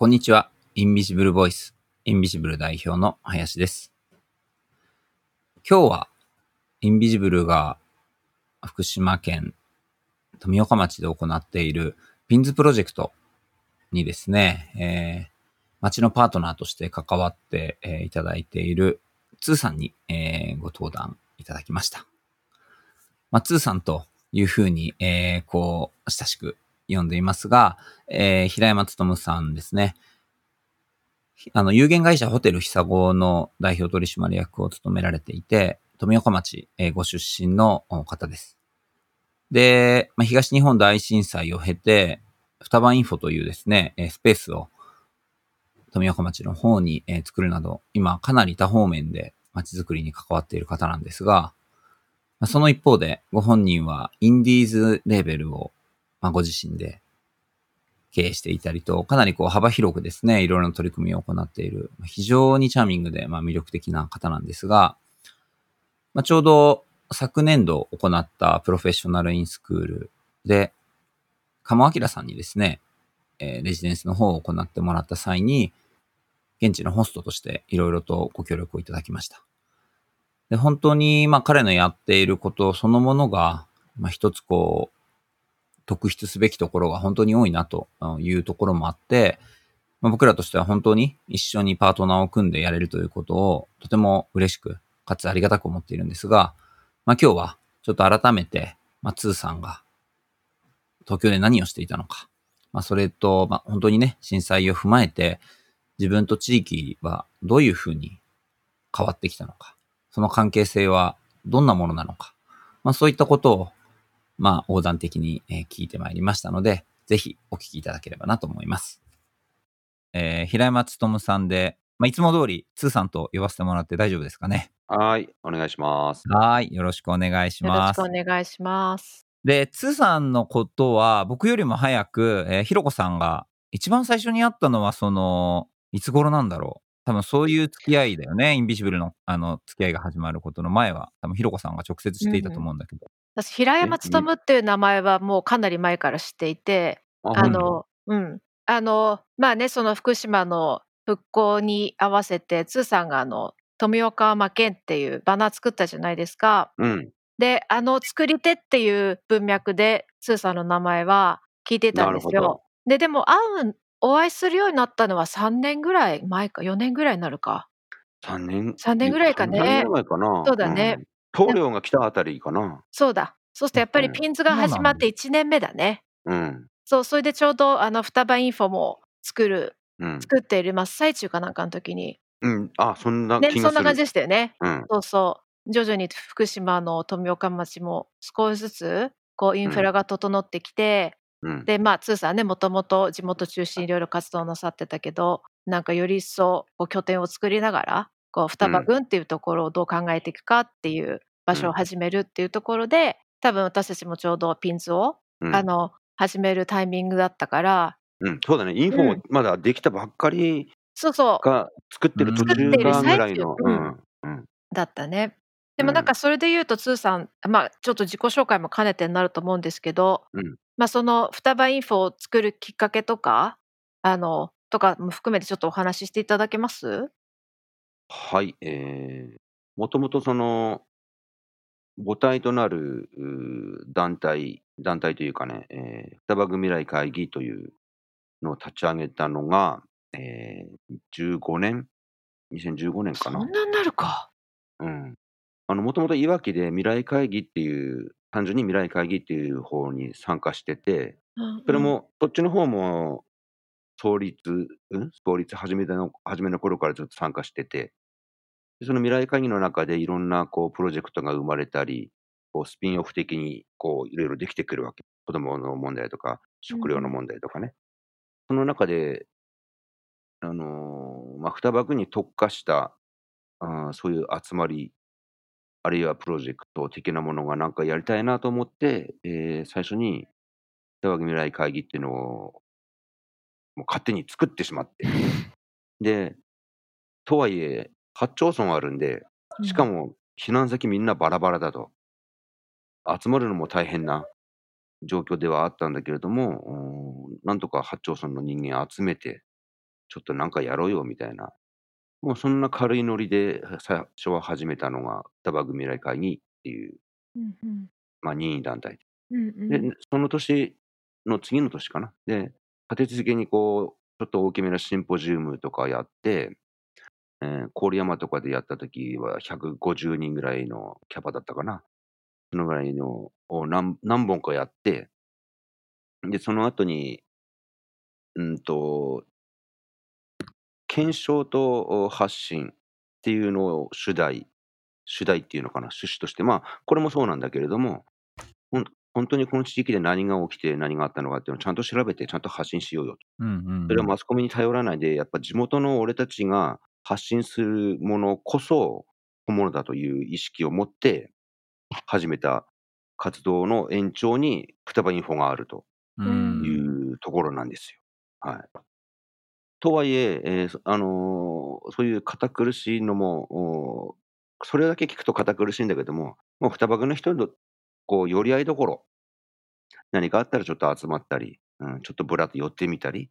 こんにちは。インビジブルボイス、インビジブル代表の林です。今日は、インビジブルが福島県富岡町で行っているピンズプロジェクトにですね、えー町のパートナーとして関わって、えーいただいているツーさんに、えーご登壇いただきました。まあ、ツーさんというふうに、えーこう、親しく呼んでいますが、えー平山努さんですね。あの、有限会社ホテル久子の代表取締役を務められていて、富岡町、えーご出身の方です。で、まあ、東日本大震災を経て、双葉インフォというですね、えースペースを富岡町の方に、えー作るなど、今かなり多方面で町づくりに関わっている方なんですが、その一方で、ご本人はインディーズレーベルを、まあ、ご自身で経営していたりと、かなりこう幅広くですね、いろいろな取り組みを行っている、非常にチャーミングで、まあ、魅力的な方なんですが、まあ、ちょうど昨年度行ったプロフェッショナルインスクールで、鴨明さんにですね、えーレジデンスの方を行ってもらった際に、現地のホストとしていろいろとご協力をいただきました。で、本当に、まあ彼のやっていることそのものが、まあ一つこう、特筆すべきところが本当に多いなというところもあって、まあ、僕らとしては本当に一緒にパートナーを組んでやれるということをとても嬉しく、かつありがたく思っているんですが、まあ今日はちょっと改めて、まあ、ツーさんが東京で何をしていたのか、まあそれと、まあ本当にね、震災を踏まえて、自分と地域はどういうふうに変わってきたのか、その関係性はどんなものなのか、まあそういったことを、まあ横断的にえー聞いてまいりましたので、ぜひお聞きいただければなと思います。えー平山勉さんで、まあいつも通り、ツーさんと呼ばせてもらって大丈夫ですかね？はい、お願いします。はい、よろしくお願いしますよろしくお。願いします。で、ツーさんのことは、僕よりも早く、えーひろこさんが、一番最初に会ったのは、その、いつ頃なんだろう？多分そういう付き合いだよね。インビジブルの、あの、付き合いが始まることの前は、多分ひろこさんが直接知っていたと思うんだけど。私、平山勉っていう名前はもうかなり前から知っていて、ああの、うん。あの、まあね、その福島の復興に合わせて、ツーさんがあの、富岡山県っていうバナー作ったじゃないですか。うん、で、あの、作り手っていう文脈で、ツーさんの名前は聞いてたんですよ。で、でも、会う、お会いするようになったのは3年ぐらい前か、4年ぐらいになるか。3年。3年ぐらいかね3年ぐらい前かな。そうだねうん。棟梁が来たあたりかな。そうだ。そしてやっぱりうんピンズが始まって1年目だね。うん、そう、それでちょうどあの双葉インフォも作る、うん、作っている真っ最中かなんかの時に、うん。あ、そんなね。そんな感じでしたよね。うん、そうそう。徐々に福島の富岡町も少しずつこうインフラが整ってきて、うん。で、まあ、ツーさんね、もともと地元中心にいろいろ活動なさってたけど、なんかより一層こう拠点を作りながら、こう双葉郡っていうところをどう考えていくかっていう場所を始めるっていうところで、多分私たちもちょうどピンズを、うん。あの始めるタイミングだったから、うん、そうだね。インフォうん。まだできたばっかりそうそう、が作ってる途中がぐらいの。うん、うん、だったね。でもなんかそれで言うと、ツーさん、まあちょっと自己紹介も兼ねてになると思うんですけど、うん。まあその双葉インフォを作るきっかけとか、あの、とかも含めてちょっとお話ししていただけます？はい、えー、もともとその、母体となるうー団体、団体というかね、えー、双葉組未来会議というのを立ち上げたのが、えー、15年 ?2015 年かな。そんなになるか。うん。あの、もともといわきで未来会議っていう、単純に未来会議っていう方に参加してて、うんそれ、も、そっちの方も、創立、うん創立始めたの、初めの頃からずっと参加してて、でその未来会議の中でいろんな、こう、プロジェクトが生まれたり、こう、スピンオフ的に、こう、いろいろできてくるわけ。子供の問題とか、食料の問題とかね。その中で、あのーまあ、双葉区に特化した、あーそういう集まり、あるいはプロジェクト的なものがなんかやりたいなと思って、えー最初に、双葉未来会議っていうのを、もう勝手に作ってしまって。で、とはいえ、8町村あるんで、しかも避難先みんなバラバラだと。集まるのも大変な状況ではあったんだけれども、うんなんとか8町村の人間集めて、ちょっとなんかやろうよみたいな、もうそんな軽いノリで最初は始めたのが、双葉組未来会議っていう、うんうん。まあ、任意団体。うんうで、ん。その年の次の年かな。で、立て続けにこう、ちょっと大きめなシンポジウムとかやって、えー郡山とかでやった時は150人ぐらいのキャパだったかな。そのぐらいのを何何本かやって、で、その後に、うんと、検証と発信っていうのを主題、主題っていうのかな、趣旨として、まあ、これもそうなんだけれども、本当にこの地域で何が起きて何があったのかっていうのをちゃんと調べて、ちゃんと発信しようよと。うんうんそれはうん。マスコミに頼らないで、やっぱ地元の俺たちが発信するものこそ本物だという意識を持って始めた活動の延長に双葉インフォがあるというところなんですよ。はい。とはいえ、えーそあのーそういう堅苦しいのも、おそれだけ聞くと堅苦しいんだけども、もう双葉区の人のこう寄り合いどころ、何かあったらちょっと集まったり、うん、ちょっとぶらっと寄ってみたり、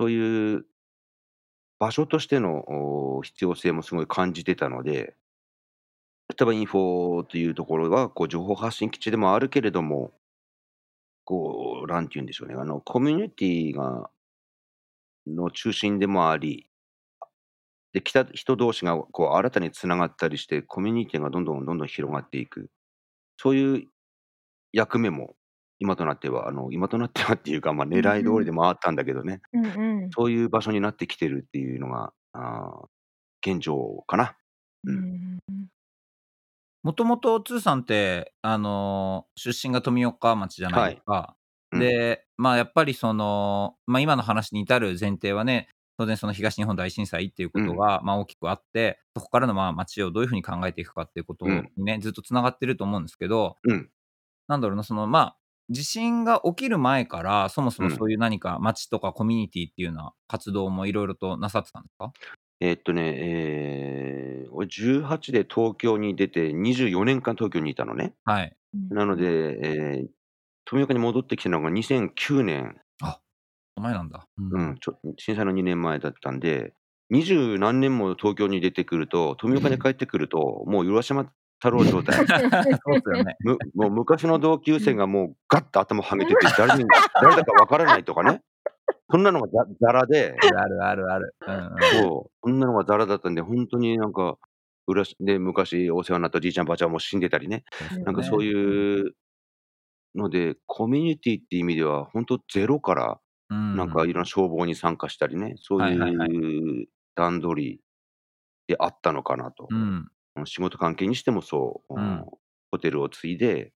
そういう場所としての必要性もすごい感じてたので、双葉インフォというところはこう情報発信基地でもあるけれども、こう、なんて言うんでしょうね、あの、コミュニティが、の中心でもあり、で、来た人同士がこう新たにつながったりして、コミュニティがどんどんどんどん広がっていく。そういう役目も、今となっては、あの、今となってはっていうか、まあ、うん狙い通うん。りでもあったんだけどね、うんうん。そういう場所になってきてるっていうのが、あー現状かな。ううん。んうん。もともと、つーさんって、あのー出身が富岡町じゃないはい。ですか。うん。で、まあ、やっぱりその、まあ、今の話に至る前提はね、当然その東日本大震災っていううん。ことが、まあ、大きくあって、そこからのまあ町をどういうふうに考えていくかっていうことうん。にね、ずっとつながってると思うんですけど、うん。なんだろうな、その、まあ、地震が起きる前から、そもそうもん。そういう何か町とかコミュニティっていうような活動もいろいろとなさってたんですか？えーっとね、えー俺18で東京に出て24年間東京にいたのね。はい。うんなので、えー富岡に戻ってきたのが2009年、あ、前なんだ。う。うんん、ちょ震災の2年前だったんで、二十何年も東京に出てくると、富岡に帰ってくると、もう浦島太郎状態。そうですよね。むもう昔の同級生がもうガッと頭はげてて、誰に誰だかわからないとかね。そんなのがざざらで、あるあるある。うんうん。そう、そんなのがざらだったんで、本当になんか、で、昔お世話になったじいちゃんばあちゃんも死んでたりね。そうですよなんかそうね。いうので、コミュニティっていう意味では、本当ゼロから、うなんかん。いろんな消防に参加したりね、そうはいう段取りであったのかなと。うん。仕事関係にしてもそう、うんうん。ホテルを継いで、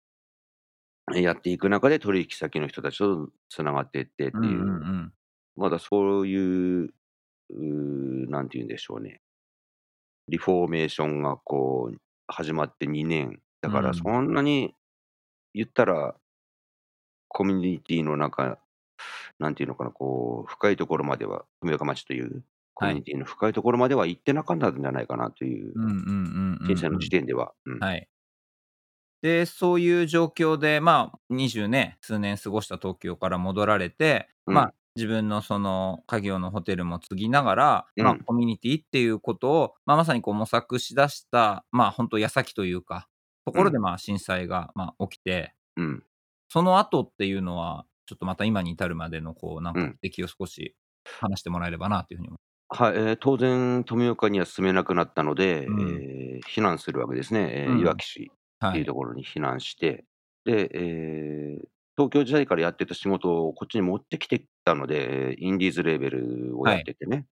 えやっていく中で取引先の人たちとつながっていってっていう、うんうんうん。まだそういう、うーなんて言うんでしょうね。リフォーメーションがこう、始まって2年。だからうん。そんなに言ったら、コミュニティの中、なんていうのかな、こう、深いところまでは、富岡町というコはい。ミュニティの深いところまでは行ってなかったんじゃないかなという、うんうんうんう震災の。時点では。うん。はい。で、そういう状況で、まあ、20ね、数年過ごした東京から戻られて、まあ、うん。自分のその家業のホテルも継ぎながら、まあ、うん。コミュニティっていうことを、まあ、まさにこう模索しだした、まあ、本当矢先というか、とうん。ころでまあ震災がまあ起きて、うん。その後っていうのは、ちょっとまた今に至るまでのこう、なんうん。か歴を少し話してもらえればなというふうに思はい、えー当然、富岡には住めなくなったので、う。うん。えー避難するわけですね。えういわき市っていうはい。ところに避難して、で、えー東京時代からやってた仕事をこっちに持ってきてたので、えーインディーズレーベルをはい。やっててね、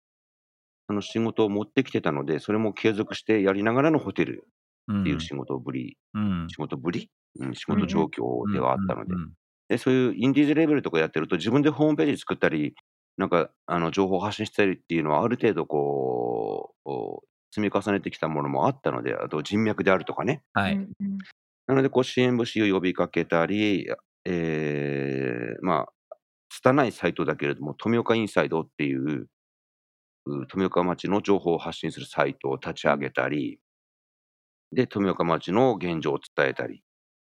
その仕事を持ってきてたので、それも継続してやりながらのホテルうん。っていう仕事ぶり、うん。仕事ぶり、うん、仕うん事状況でうん。はあったので、うん。うん。で、そういうインディーズレーベルとかやってると、自分でホームページ作ったり、なんか、あの、情報を発信したりっていうのは、ある程度こう、積み重ねてきたものもあったので、あと人脈であるとかね。はい。なので、こう、支援物資を呼びかけたり、えーまあ、拙いサイトだけれども、富岡インサイドっていう、う富岡町の情報を発信するサイトを立ち上げたり、で、富岡町の現状を伝えたり、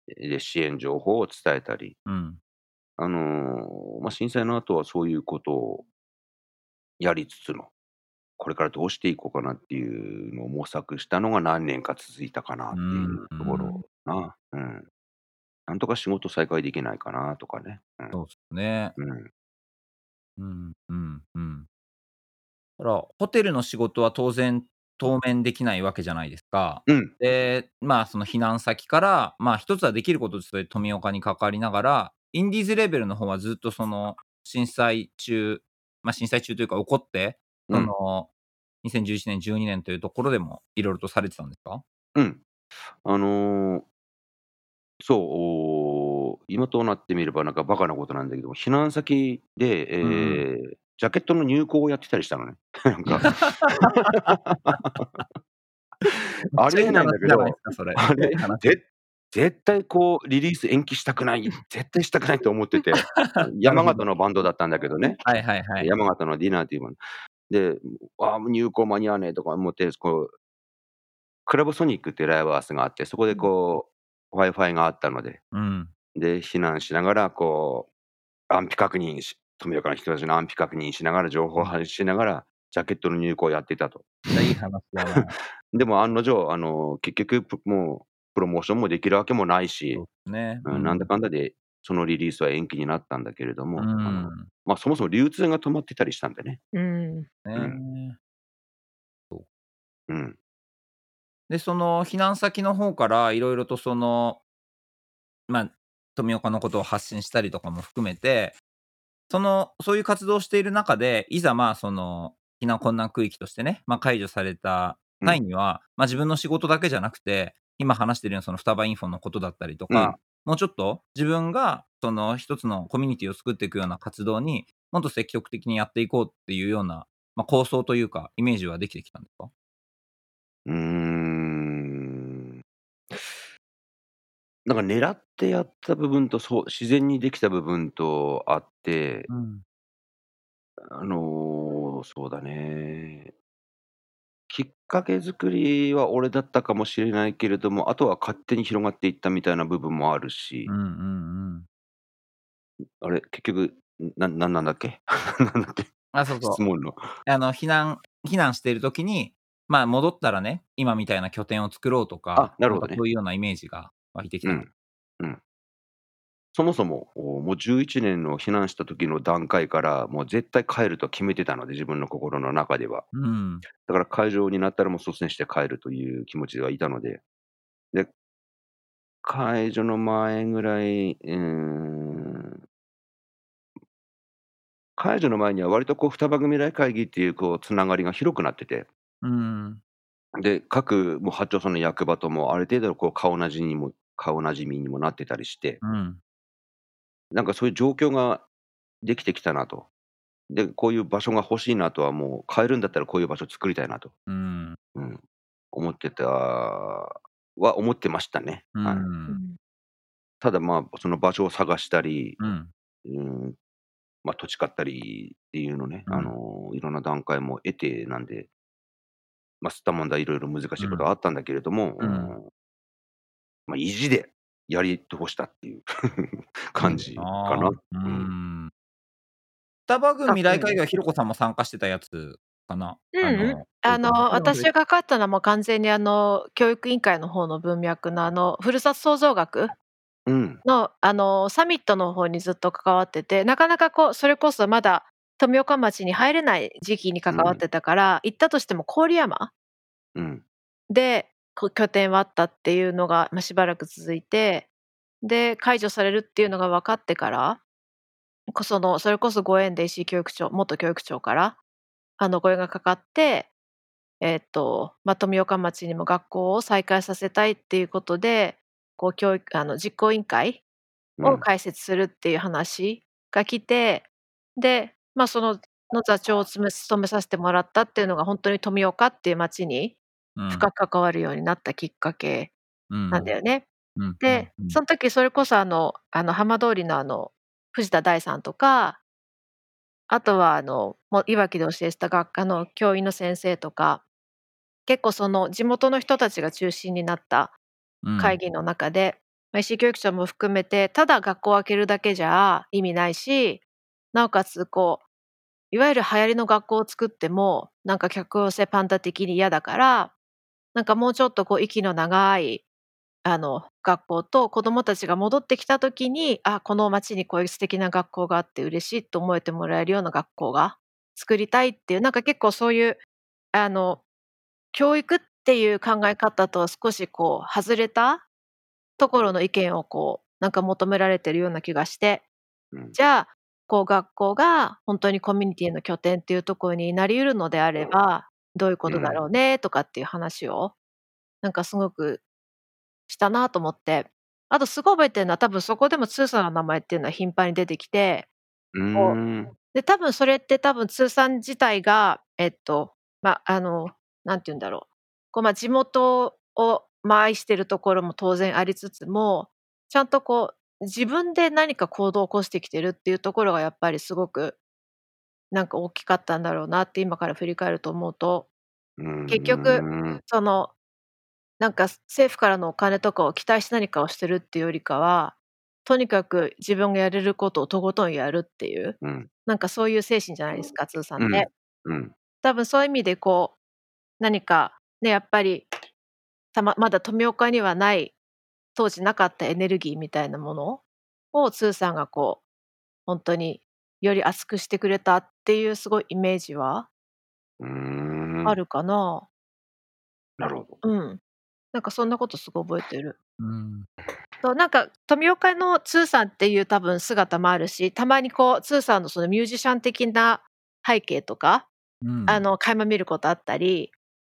で、支援情報を伝えたり、うん。あのーまあ、震災の後はそういうことをやりつつの、これからどうしていこうかなっていうのを模索したのが何年か続いたかなっていうところな。うん。なんとか仕事再開できないかなとかね。うん。そうですね。うん。うん、うん、うん。だから、ホテルの仕事は当然、当面できないわけじゃないですか。うん。で、まあ、その避難先から、まあ、一つはできることとして富岡に関わりながら、インディーズレベルの方はずっとその、震災中、まあ、震災中というか起こって、うん。その、2011年、12年というところでもいろいろとされてたんですか？うん。あの、そう、今となってみればなんかバカなことなんだけども、避難先で、えうんうん。え、ジャケットの入稿をやってたりしたのね。なんか。ありえないんだけど、れ。あれ、めっちゃいい話。ぜ絶対こうリリース延期したくない、絶対したくないと思ってて、山。形のバンドだったんだけどね。はいはいはい。山形のディナーっていうバンド。で、ああ、入稿間に合わねえとか思って、こう、クラブソニックっていうライブハウスがあって、そこでこう、Wi-Fi があったので、うん。で、避難しながら、こう、安否確認し富岡の人たちの安否確認しながら、情報うん。発信しながら、ジャケットの入稿をやっていたと。いい話だな。でも案の定、あの、結局、ぷもうプロモーションもできるわけもないそし、ね。ううん、なんだん。かんだで、そのリリースは延期になったんだけれどうも、あの、ん。ま、そもそも流通が止まってたりしたんでね。うん。で、その避難先の方からいろいろとその、ま、富岡のことを発信したりとかも含めて、その、そういう活動をしている中で、いざ、まあ、その、避難困難区域としてね、ま、解除されたうん。際には、ま、自分の仕事だけじゃなくて、今話しているようなその双葉インフォのことだったりとうん。か、もうちょっと自分がその一つのコミュニティを作っていくような活動に、もっと積極的にやっていこうっていうような、ま、構想というか、イメージはできてきたんですか？うーん。なんか狙ってやった部分と、そう、自然にできた部分とあってうん。あの、そうだね。きっかけ作りは俺だったかもしれないけれども、あとは勝手に広がっていったみたいな部分もあるうんし。うんうん。あれ、結局、ん、ななんなんだっけ？なんだっけ？あ、そうそう。質問の。あの、避難避難している時に、まあ、戻ったらね、今みたいな拠点を作ろうとあ、か、なんかなるほどね。そういうようなイメージが湧いてきたと。うん。うん。そもそも、おもう11年の避難した時の段階から、もう絶対帰ると決めてたので、自分の心の中では。うん。だから解除になったらもう率先して帰るという気持ちではいたので。で解除の前ぐらい、うーん解除の前には割とこう双葉組未来会議っていうこうつながりが広くなってて。うん。で、各もう八町村の役場ともある程度こう顔なじにも顔馴染みにもなってたりして。うん。なんかそういう状況ができてきたなと。で、こういう場所が欲しいなとはもう、変えるんだったらこういう場所作りたいなと。うん。うん。思ってたは思ってましたね。う。はい。うんん。ただ、まあ、その場所を探したり、うん。うーん、ま、土地買ったりっていうのね、あうん。の、いろんな段階も得てなんでま、吸ったもんだいろいろ難しいことあったんだけれども、ううん。ん。ま、意地でやり通したっていう感じかな。うん。ん。双葉郡あ、未来うん。会議はひろこさんも参加してたやつかな？ううん。あの、私がかったのはもう完全にあの、教育委員会の方の文脈のあの、ふるさと創造学うん。の、あの、サミットの方にずっと関わってて、なかなかこう、それこそまだ富岡町に入れない時期に関うん。わってたから、行ったとしても郡山うん。で、こ拠点はあったっていうのが、ま、しばらく続いて、で、解除されるっていうのが分かってから、こその、それこそご縁で石井教育長元教育長から、あの、お声がかかって、えっと、ま、富岡町にも学校を再開させたいっていうことで、こう、教育あの、実行委員会うん。を開設するっていう話が来て、で、ま、そのの座長を務めさせてもらったっていうのがほんとに富岡っていう町にうん。深く関わるようになったきっかけうん。なんだよね。で、うん。そん時それこそあのあの、浜通りのあの、藤田大さんとかあとはあの、もういわきで教えてた学科の教員の先生とか、結構その地元の人たちが中心になったうん。会議の中で、ま、石井教育長も含めて、ただ学校を開けるだけじゃ意味ないし、なおかつこういわゆる流行りの学校を作っても、なんか客寄せパンダ的に嫌だから、なんかもうちょっとこう息の長い、あの、学校と子供たちが戻ってきた時に、あ、この町にこういう素敵な学校があって嬉しいと思えてもらえるような学校が作りたいっていう、なんか結構そういう、あの、教育っていう考え方とは少しこう外れたところの意見をこう、なんか求められてるような気がして、うん。じゃあ、こう学校が本当にコミュニティの拠点っていうところになり得るのであれば、どういうことだろうねとかっていう話を、なんかすごくしたなと思って。あとすごい覚えてるのは、多分そこでも通さんの名前っていうのは頻繁に出てきて、う。で、多分それって多分通さん自体が、えっと、ま、あの、なんて言うんだろう。こう、ま、地元を、ま、愛してるところも当然ありつつも、ちゃんとこう、自分で何か行動を起こしてきてるっていうところがやっぱりすごく、なんか大きかったんだろうなって今から振り返ると思うと、結う局。その、なんか政府からのお金とかを期待して何かをしてるっていうよりかは、とにかく自分がやれることをとことんやるっていう、うん。なんかそういう精神じゃないですか、通さんって。うん。うん。多分そういう意味でこう、何かね、やっぱり、たままだ富岡にはない、当時なかったエネルギーみたいなものを通さんがこう、ほんとにより熱くしてくれたっていうすごいイメージはうーん。あるかな。なるほど。うん。なんかそんなことすごい覚えてる。うん。なんか富岡の通さんっていう多分姿もあるし、たまにこう通さんのそのミュージシャン的な背景とか、うん。あの、垣間見ることあったり、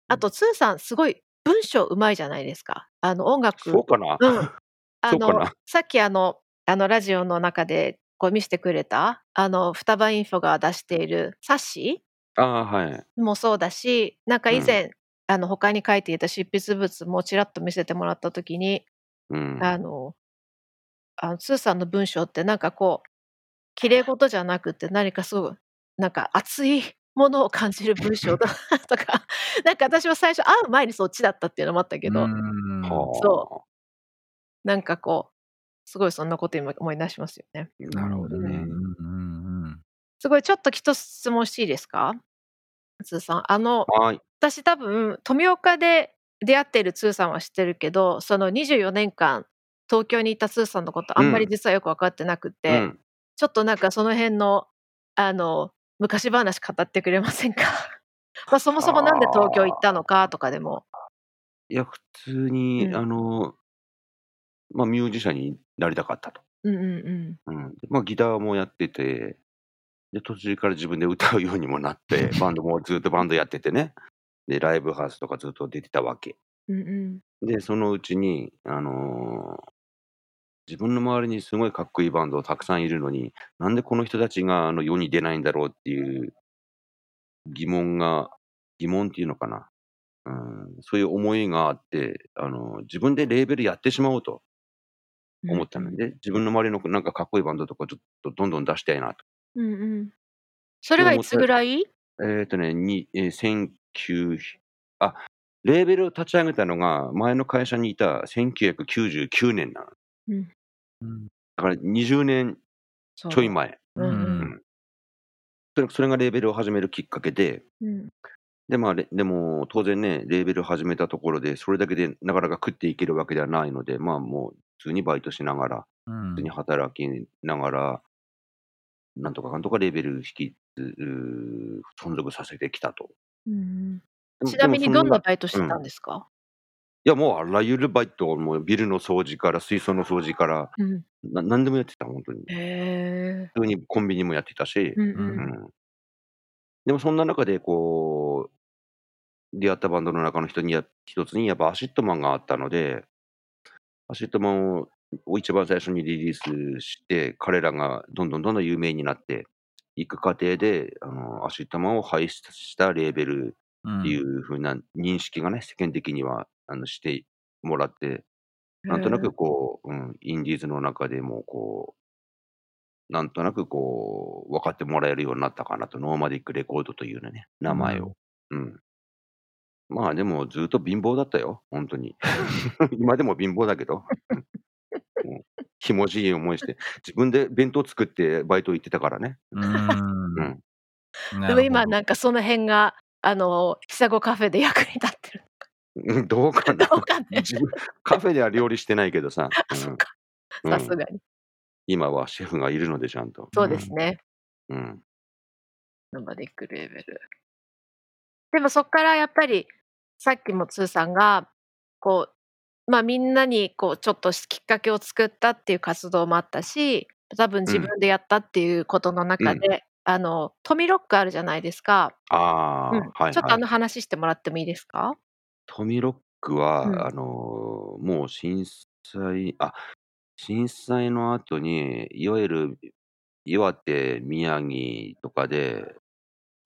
あと通さんすごい文章上手いじゃないですか。あの音楽そうかな？うん。あの？さっきあのあのラジオの中でこう見してくれた、あの双葉インフォが出している冊子ああ、はい。もそうだし、なんかうん。以前、あの他に書いていた執筆物もちらっと見せてもらった時に、うん。あのあの通さんの文章ってなんかこう、綺麗事じゃなくて何かすごい、なんか熱いものを感じる文章だなとか、なんか私は最初会う前にそっちだったっていうのもあったけうど、ん。そはあ。う、なんかこう、すごいそんなこと今思い出しますよね。なるほどね。う。うんんうんうん。すごいちょっと一つ質問していいですか？通さん。あの、はい。私多分富岡で出会っている通さんは知ってるけど、その24年間東京にいた通さんのことあんまりうん。実はよく分かってなくうて、ん。ちょっとなんかその辺の、あの、昔話語ってくれませんか？ま、そもそもなんで東京行っあたのかとかでも。いや、普通うにん。あの、ま、ミュージシャンになりたかったと。うんうんうん。うん。で、ま、ギターもやってて、で、途中から自分で歌うようにもなって、バンドもずっとバンドやっててね。で、ライブハウスとかずっと出てたわけ。うんうん。で、そのうちに、あの、自分の周りにすごいかっこいいバンドたくさんいるのに、なんでこの人たちがあの世に出ないんだろうっていう疑問が疑問っていうのかな。うん、そういう思いがあって、あの、自分でレーベルやってしまおうとうん思ったうん。ので、自分の周りのなんかかっこいいバンドとかちょっとどんどん出したいなと。うんうん。それはいつぐらい？えっとね、にえ、19あ、レーベルを立ち上げたのが、前の会社にいた1999年なの。うん。うん。だから20年ちょい前。うんう。うん。うんん。それそれがレーベルを始めるきっかけで、うん。で、まあ、れでも当然ね、レーベル始めたところで、それだけでなかなか食っていけるわけではないので、まあ、もう普通にバイトしながら、う普通にん。働きながら、なんとかかんとかレーベル引きう存続させてきたと。ちなみにどんなバイトしてたうん。んですか？いや、もうあらゆるバイト、もうビルの掃除から水槽の掃除から、うん。ななんでもやってた、ほんとに。普通にコンビニもやってたし、うんう。うん。うんん。でもそんな中でこう出会ったバンドの中の人にや一つにやっぱ ACIDMANがあったので、 ACIDMANをを一番最初にリリースして、彼らがどんどんどんどん有名になっていく過程で、あの、 ACIDMANを輩出したレーベルっていうん。う風な認識がね、世間的にはあのしてもらって。なんとなくこう、うん、インディーズの中でもこう、なんとなくこう、分かってもらえるようになったかなと、ノーマディックレコードというね、う名前を。ん。うん。まあ、でもずっと貧乏だったよ、ほんとに。今でも貧乏だけど。ひもじい思いして、自分で弁当作ってバイト行ってたからね。うんん。でも今なんかその辺が、あの、ひごカフェで役に立ってる。うん、どうかな。どうかね。自分カフェでは料理してないけどさ。さすがに。今はシェフがいるのでちゃんと。そうですね。うん。生でくレベル。でもそっからやっぱり、さっきもつーさんが、こう、ま、みんなにこうちょっときっかけを作ったっていう活動もあったし、多分自うん。分でやったっていうことのうん。中で、あの、トミロックあるじゃないですか。あうん。あ、はいはい。ちょっとあの話してもらってもいいですか？トミロックうん。は、あの、もう震災あ、震災の後に、いわゆる岩手、宮城とかで、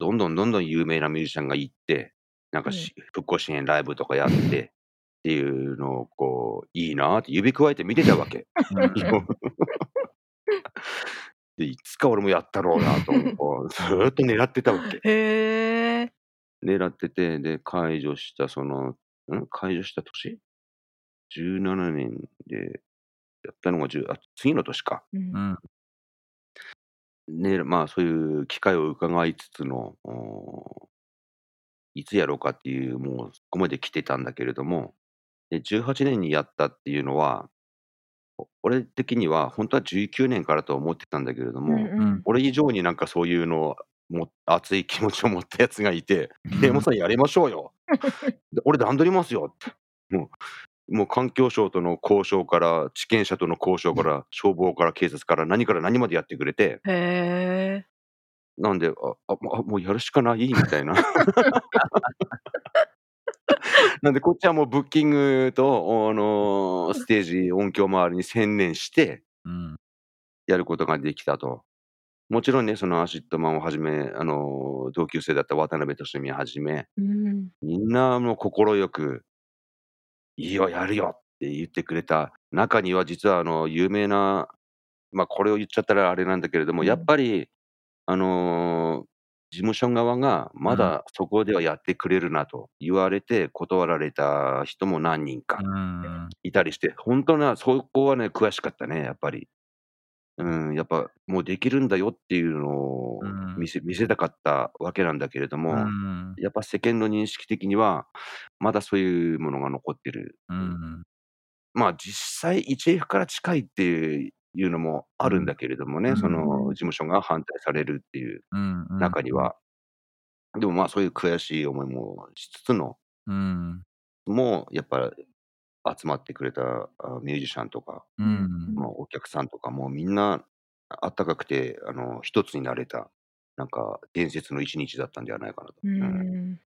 どんどんどんどん有名なミュージシャンが行って、なんかうん。し復興支援ライブとかやってっていうのをこう、いいなって指くわえて見てたわけ。で、いつか俺もやったろうなと、こうずっと狙ってたわけ。へえ。狙ってて、で、解除したそのん？解除した年？17年でやったのが10あ、次の年か。う。うんん。ね、まあ、そういう機会を伺いつつの、おいつやろうかっていう、もうそこまで来てたんだけれども、で、18年にやったっていうのは、お俺的にはほんとは19年からと思ってたんだけれどうんも、うん。うん。俺以上になんかそういうのも熱い気持ちを持ったやつがいて、うん。「山さんやりましょうよ」で、「俺段取りますよ」って。もうもう環境省との交渉から、地権者との交渉から、消防から警察から何から何までやってくれて。へえ。なんで、ああ、もあ、もうやるしかないみたいな。なんでこっちはもうブッキングと、あの、ステージ、音響周りに専念してうん。やることができたと。もちろんね、そのアシッドマンをはじめ、あの、同級生だった渡辺俊美はじめ、うん。みんなもう快く「いいよ、やるよ」って言ってくれた中には、実はあの、有名な、ま、これを言っちゃったらあれなんだけれども、やっうん。ぱり、あの、事務所側がうん。まだそこではやってくれるなと言われて断られた人も何人うかん。いたりして、ほんとなそこはね、悔しかったね、やっぱり。うん、やっぱもうできるんだよっていうのをうん。見せたかったわけなんだけれどうも、ん。やっぱ世間の認識的には、まだそういうものが残ってる。まあ、実際 1F から近いっていうのもあうん。るんだけれどもうね、そん。の事務所が反対されるっていううんうんうん。中には。でも、ま、そういう悔しい思いもしつつのうん。もうやっぱ集まってくれた、あ、ミュージシャンとか、ううんん。まあ、お客さんとかもみんなあったかくて、あの、一つになれた、なんか伝説の1日だったんではないかなと。うん。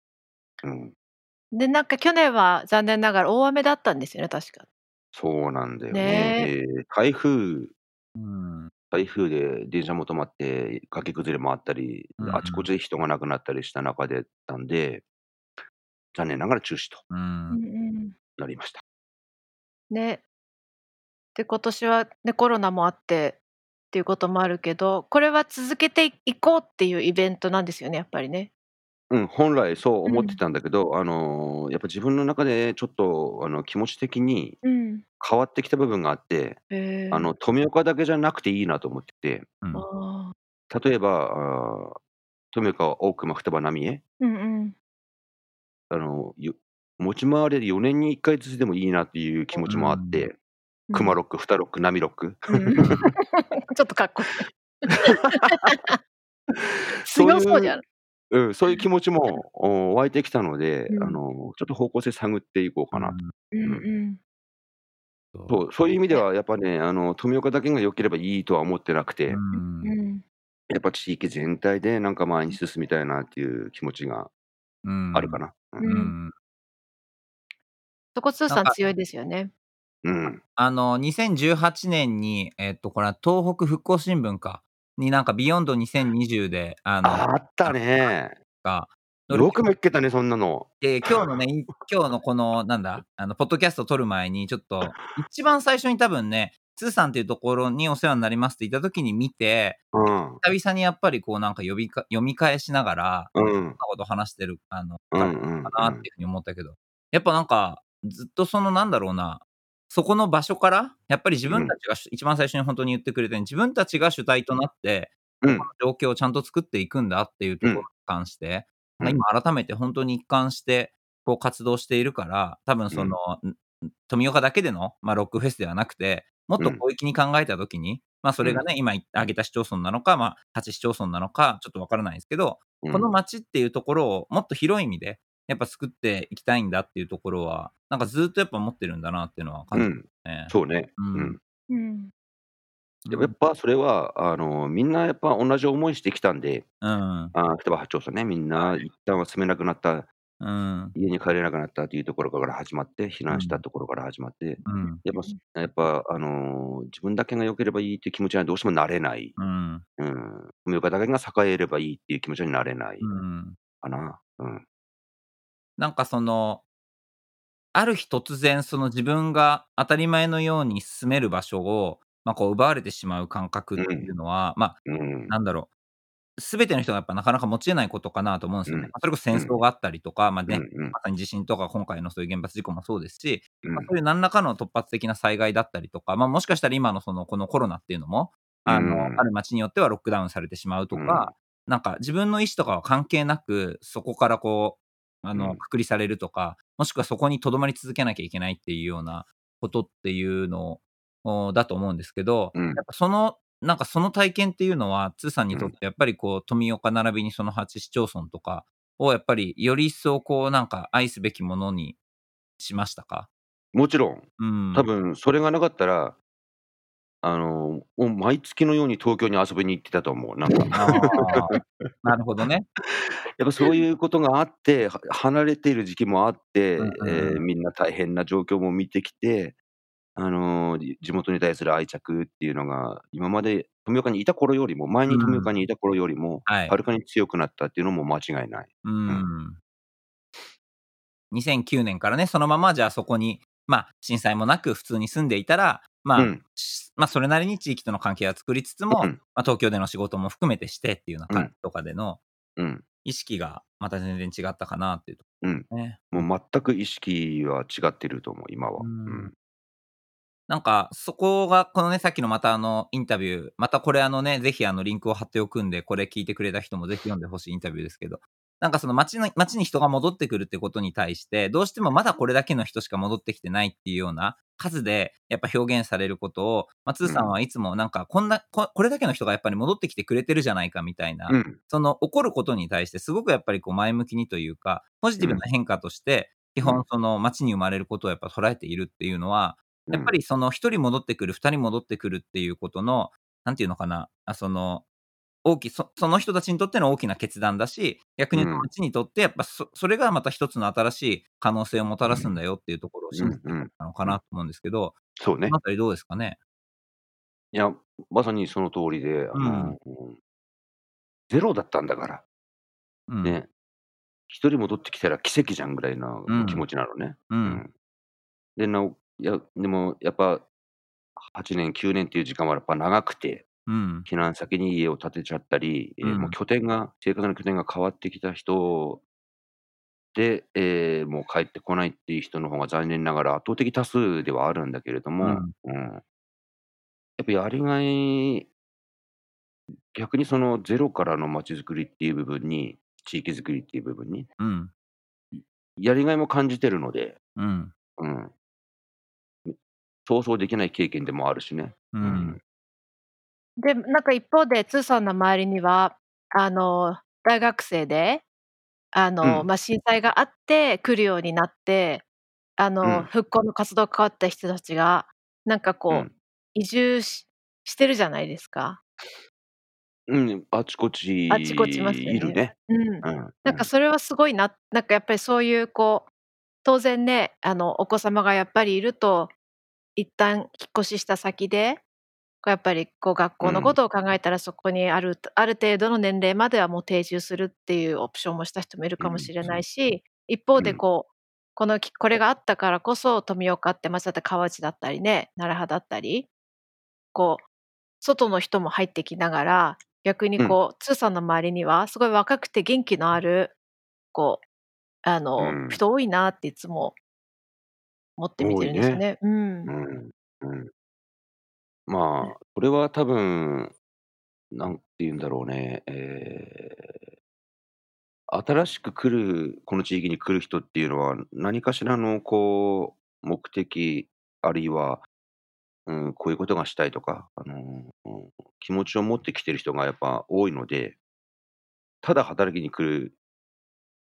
で、なんか去年は残念ながら大雨だったんですよね、確か。そうなんだよね。ね。で、台風うん。台風で電車も止まって、崖崩れもあったり、うんあちこちで人が亡くなったりした中でったんで、残念ながら中止とう。うんんうん。なりました。ね。で、今年はね、コロナもあってっていうこともあるけど、これは続けていこうっていうイベントなんですよね、やっぱりね。うん、本来そう思ってうん。たんだけど、あの、やっぱ自分の中でちょっと、あの、気持ち的にうん。変わってきた部分があって、へえ。あの、富岡だけじゃなくていいなと思ってて。うん。ああ。例えば、ああ、富岡、大隈、双葉、浪江？うんうん。あの、よ持ち回りで4年に1回ずつでもいいなっていう気持ちもあっうん。て、うん。熊ロック、双ロック、浪ロック。うん。ちょっとかっこいい。そ う強そうじゃん。いううん、そういう気持ちも、お、湧いてきたので、あうん。の、ちょっと方向性探っていこううかなと。ん。うんうん。うん。そそう、そういう意味でね。はやっぱね、あの、富岡だけが良ければいいとは思ってなくう。てうんん。やっぱ地域全体でなんか前に進みたいなっていう気持ちがうん。あるかな。そこつーなんかさん強いですよね。うん。あの、2018年に、えっと、これは東北復興新聞か、になんかビヨンド2020で、あの、あったあね。が、よく見っけたね、そんなの。で、今日のね、い 今日のこの、なんだ、あの、ポッドキャスト撮る前に、ちょっと、一番最初に多分ね、つーさんっていうところにお世話になりますって言った時に見て、うん。久々にやっぱりこうなんか呼びか読み返しながら、うん。そんなこと話してる、あの、う方んうんかなっていうふうに思ったけど、やっぱなんか、ずっとそのなんだろうな、そこの場所から、やっぱり自うん。分たちがし一番最初にほんとに言ってくれたように、自分たちが主体となって、うん。この状況をちゃんと作っていくんだっていうところに関して、うん。今改めて本当に一貫して、こう活動しているから、多分その、ん。富岡だけでの、まあ、ロックフェスではなくて、もっと広域に考えたときに、まあそれがね、今挙げた市町村なのか、まあ8市町村なのか、ちょっとわからないですけど、うん。この街っていうところをもっと広い意味で、やっぱ作っていきたいんだっていうところは、なんかずっとやっぱ持ってるんだなっていうのは感じますうん、ね。そうね。うんうん。うん。でもやっぱそれは、あの、みんなやっぱ同じ思いしてきたんで、うん。あ例えば八丁さんね、みんな一旦は住めなくなった、うん。家に帰れなくなったというところから始まって、避難したところから始まって、うん。やっぱ、やっぱ、あのー自分だけが良ければいいっていう気持ちにはどうしてもなれない。うん。うん。だけが栄えればいいっていう気持ちになれないうん。かな。うん。なんかその、ある日突然その自分が当たり前のように住める場所を、まあこう奪われてしまう感覚っていうのは、まあうん。なんだろう、すべての人がやっぱなかなか持ち得ないことかなと思うんですよね。うん。まあそれこそ戦争があったりとか、まあね、うんうん。まさに地震とか今回のそういう原発事故もそうですし、うんまあ、そういう何らかの突発的な災害だったりとか、まあ、もしかしたら今のそのこのコロナっていうのも、あの、うん。ある町によってはロックダウンされてしまうとか、なんか自分の意思とかは関係なく、そこからこう、あの、うん。くくりされるとか、もしくはそこに留まり続けなきゃいけないっていうようなことっていうのをだと思うんですけど、うん。やっぱその、なんかその体験っていうのは、ツーさんにとってやっぱりこう、富岡並びにその8市町村とかをやっぱりより一層こう、なんか愛すべきものにしましたか？もちろん、うん。多分それがなかったら、あの、もう毎月のように東京に遊びに行ってたと思う。なんか、ああ、なるほどね。やっぱそういうことがあって、は離れている時期もあって、うんうんうんえーみんな大変な状況も見てきて、あの、じ地元に対する愛着っていうのが、今まで富岡にいた頃よりも、前に富岡にいた頃よりも、はいはるかに強くなったっていうのも間違いない。うん。2009年からね、そのままじゃあそこに、まあ震災もなく普通に住んでいたら、まあ、うんしまあそれなりに地域との関係は作りつつも、うんまあ東京での仕事も含めてしてっていうような感じとかでのうん。意識がまた全然違ったかなっていうとこうん。ろね。もう全く意識は違ってると思う、今は。ううんん。なんか、そこが、このね、さっきのまたあの、インタビュー、またこれあのね、ぜひあの、リンクを貼っておくんで、これ聞いてくれた人もぜひ読んでほしいインタビューですけど、なんかその街の、街に人が戻ってくるってことに対して、どうしてもまだこれだけの人しか戻ってきてないっていうような数で、やっぱ表現されることを、松、さんはいつもなんか、こんなこ、これだけの人がやっぱり戻ってきてくれてるじゃないかみたいな、うん。その起こることに対してすごくやっぱりこう前向きにというか、ポジティブな変化として、基う本その街に生まれることをやっぱ捉えているっていうのは、やっぱりその一人戻ってくる、二人戻ってくるっていうことの、なんていうのかな、あその、大きそ、その人たちにとっての大きな決断だし、逆に言うとうん街にとってやっぱそそれがまた一つの新しい可能性をもたらすんだよっていうところを信じてうんうんたのかなと思うんですけど、そうねこの。あたりどうですかね？いや、まさにその通りで、あの、ゼロだったんだから、うん。ね。一人戻ってきたら奇跡じゃんぐらいなうん気持ちなのね。う。うんで、なお、いや、でもやっぱ、8年、9年っていう時間はやっぱ長くて、うん。避難先に家を建てちゃったり、えーうんもう拠点が、生活の拠点が変わってきた人で、えーもう帰ってこないっていう人の方が残念ながら圧倒的多数ではあるんだけれども、うんやっぱやりがい、逆にそのゼロからの街づくりっていう部分に、地域づくりっていう部分に、うん。やりがいも感じてるので、うん。うん。想像できない経験でもあるしね。う。うんで、なんか一方で、ツーさんの周りには、あの、大学生で、あの、うんまあ、震災があって来るようになって、あの、うん復興の活動関わった人たちが、なんかこう、うん移住ししてるじゃないですか。うん、あちこちあちこちいますよねいるね。うん。うん。なんかそれはすごいな、なんかやっぱりそういうこう、当然ね、あの、お子様がやっぱりいると、一旦引っ越しした先で、やっぱりこう学校のことを考えたらそこにある、ある程度の年齢まではもう定住するっていうオプションもした人もいるかもしれないし、一方でこう、このきこれがあったからこそ富岡って町だったり川内だったりね、楢葉だったり、こう、外の人も入ってきながら、逆にこう、ツーさんの周りにはすごい若くて元気のある、こう、あの、うん人多いなっていつも思って見てるんですよね。うん。うん。うん。まあ、これは多分、なんて言うんだろうね、えー、新しく来る、この地域に来る人っていうのは、何かしらのこう、目的、あるいは、うん、こういうことがしたいとか、あのー気持ちを持ってきてる人がやっぱ多いので、ただ働きに来るっ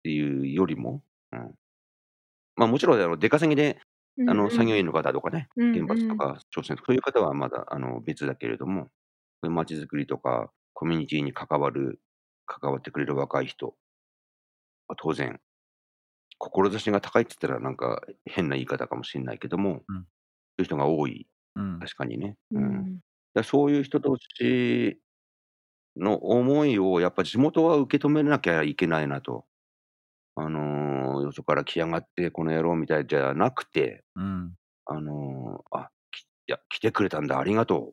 ていうよりも、うん、まあもちろんあの出稼ぎであの作業員の方とかね、うん原発とか朝鮮とか、そういう方はまだあの別だけれども、こういう街づくりとか、コミュニティに関わる、関わってくれる若い人は当然、志が高いって言ったらなんか変な言い方かもしれないけども、うんそういう人が多い、うん。確かにね。ううんんだそういう人たちの思いをやっぱ地元は受け止めなきゃいけないなと。あのーよそから来やがってこの野郎みたいじゃなくて、うん。あのーあ、きいや、来てくれたんだ、ありがとう。っ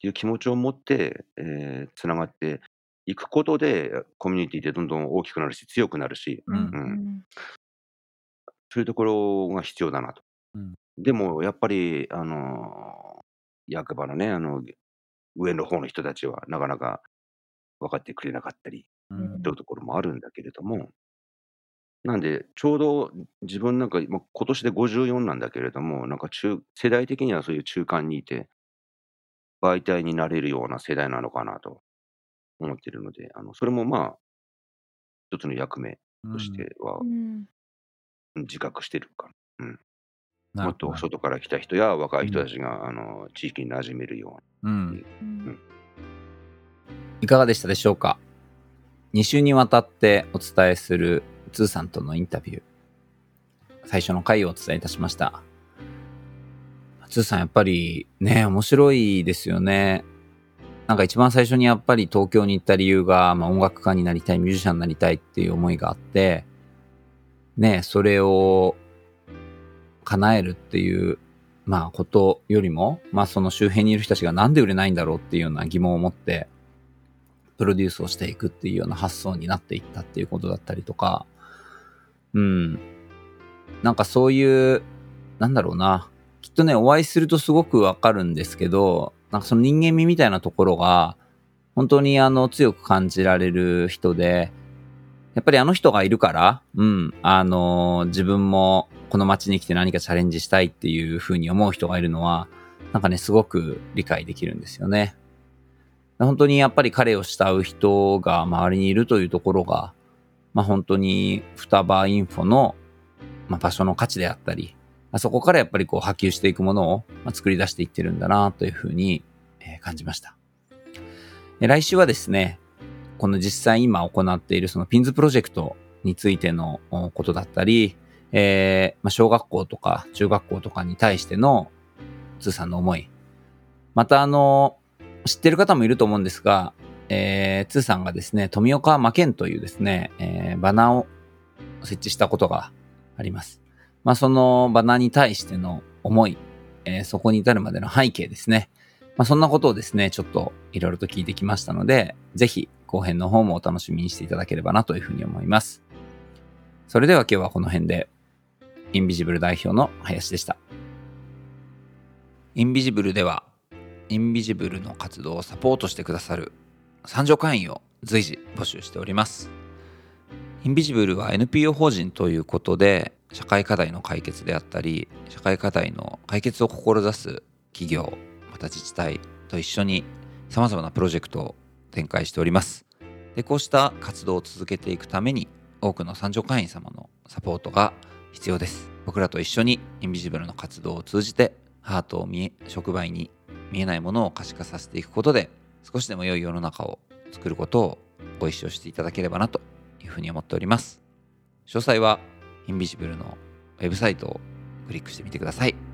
ていう気持ちを持って、えー、つながっていくことで、コミュニティってどんどん大きくなるし、強くなるし、うん。うん。そういうところが必要だなと。うん。でも、やっぱり、あのー役場のね、あの、上の方の人たちはなかなか分かってくれなかったり、うん。というところもあるんだけれども、なんで、ちょうど自分なんか、ま、今年で54なんだけれども、なんか中世代的にはそういう中間にいて、媒体になれるような世代なのかなと思ってるので、あの、それもまあ、一つの役目としてはうん自覚してるかな。うん。もっとなるほど外から来た人や若い人たちが、あの、地域に馴染めるよううん。うんいかがでしたでしょうか ?2 週にわたってお伝えするツーさんとのインタビュー。最初の回をお伝えいたしました。ツーさんやっぱりね、面白いですよね。なんか一番最初にやっぱり東京に行った理由が、まあ、音楽家になりたい、ミュージシャンになりたいっていう思いがあって、ね、それを叶えるっていう、まあことよりも、まあその周辺にいる人たちがなんで売れないんだろうっていうような疑問を持って、プロデュースをしていくっていうような発想になっていったっていうことだったりとか、うん。なんかそういう、なんだろうな。きっとね、お会いするとすごくわかるんですけど、なんかその人間味みたいなところが、本当にあの強く感じられる人で、やっぱりあの人がいるから、うん、あの自分もこの街に来て何かチャレンジしたいっていうふうに思う人がいるのは、なんかね、すごく理解できるんですよね。本当にやっぱり彼を慕う人が周りにいるというところが、まあ本当に双葉インフォの、まあ、場所の価値であったり、まあそこからやっぱりこう波及していくものを、ま、作り出していってるんだなというふうに、え感じました。来週はですね、この実際今行っているそのピンズプロジェクトについてのことだったり、えーまあ、小学校とか中学校とかに対しての通さんの思い。またあの、知ってる方もいると思うんですが、えー、通さんがですね、富岡魔剣というですね、えーバナーを設置したことがあります。まあ、そのバナーに対しての思い、えーそこに至るまでの背景ですね。まあ、そんなことをですね、ちょっといろいろと聞いてきましたので、ぜひ後編の方もお楽しみにしていただければなというふうに思います。それでは今日はこの辺で、インビジブル代表の林でした。インビジブルでは、インビジブルの活動をサポートしてくださる参上会員を随時募集しております。インビジブルは NPO 法人ということで、社会課題の解決であったり、社会課題の解決を志す企業、また自治体と一緒に様々なプロジェクトを展開しております。で、こうした活動を続けていくために、多くの参上会員様のサポートが必要です。僕らと一緒にインビジブルの活動を通じて、ハートを見え、触媒に見えないものを可視化させていくことで、少しでも良い世の中を作ることをご一緒していただければなというふうに思っております。詳細はインビジブルのウェブサイトをクリックしてみてください。